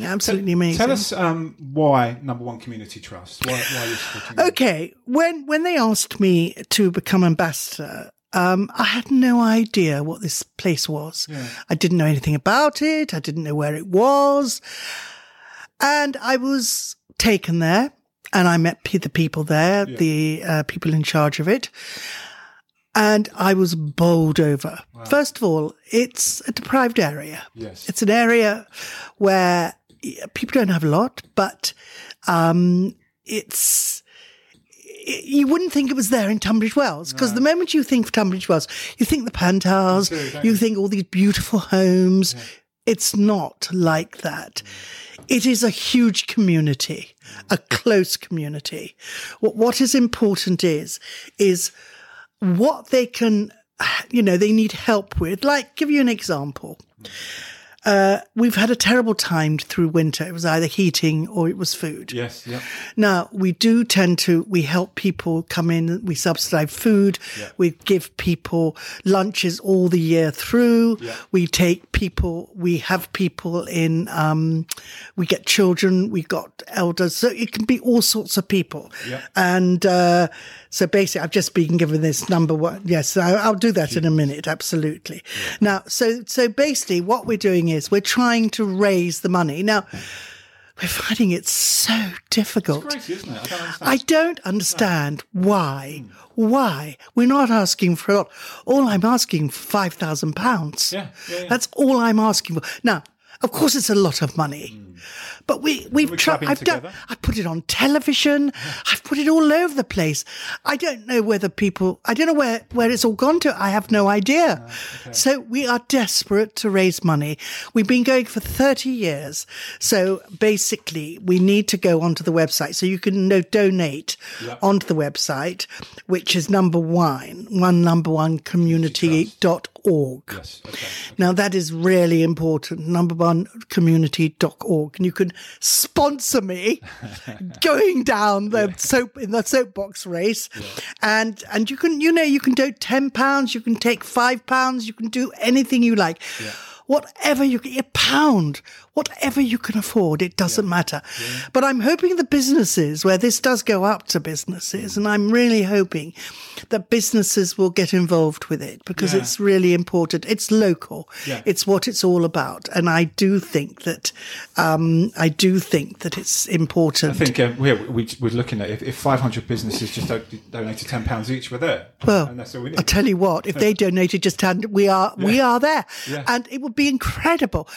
Absolutely amazing. Tell us um, why number one community trust. Why, why you supporting? them? Okay, when when they asked me to become ambassador, um, I had no idea what this place was. I didn't know anything about it. I didn't know where it was, and I was taken there, and I met the people there, the uh, people in charge of it, and I was bowled over. First of all, it's a deprived area. Yes. It's an area where people don't have a lot, but um, it's you wouldn't think it was there in Tunbridge Wells because the moment you think of Tunbridge Wells, you think the do, you you? think all these beautiful homes. It's not like that. It is a huge community, a close community. What, what is important is, is what they can, you know, they need help with. Like, give you an example. Uh, we've had a terrible time through winter. It was either heating or it was food. Yes. Yep. Now, we do tend to, we help people come in, we subsidize food, we give people lunches all the year through, we take people, we have people in, um, we get children, we got elders, so it can be all sorts of people. And, uh, so basically, I've just been given this number one. Yes, I, I'll do that in a minute. Absolutely. Now, so, so basically what we're doing is we're trying to raise the money. Now, we're finding it so difficult. Crazy, isn't it? I don't understand. I don't understand why. Hmm. Why? We're not asking for a lot. All I'm asking for five thousand pounds. Yeah, yeah, yeah. That's all I'm asking for. Now, of course, it's a lot of money. But we, we've tried. I've done. I put it on television. I've put it all over the place. I don't know whether people. I don't know where where it's all gone to. I have no idea. So we are desperate to raise money. We've been going for thirty years. So basically, we need to go onto the website. So you can no, donate onto the website, which is number one one number one community dot org. Yes. Okay. Now that is really important. Number one, community.org. And you can sponsor me going down the soap in the soapbox race. And and you can, you know, you can do ten pounds, you can take five pounds, you can do anything you like. Whatever you can, a pound, whatever you can afford, it doesn't matter. But I'm hoping the businesses, where this does go up to businesses, and I'm really hoping that businesses will get involved with it because Yeah. it's really important. It's local. Yeah. It's what it's all about. And I do think that, um, I do think that it's important. I think um, we're, we, we're looking at if, if 500 businesses just donated 10 pounds each, we're there. Well, and that's all we need. I tell you what, if they donated just ten, we are we are there, Yeah. and it would be incredible.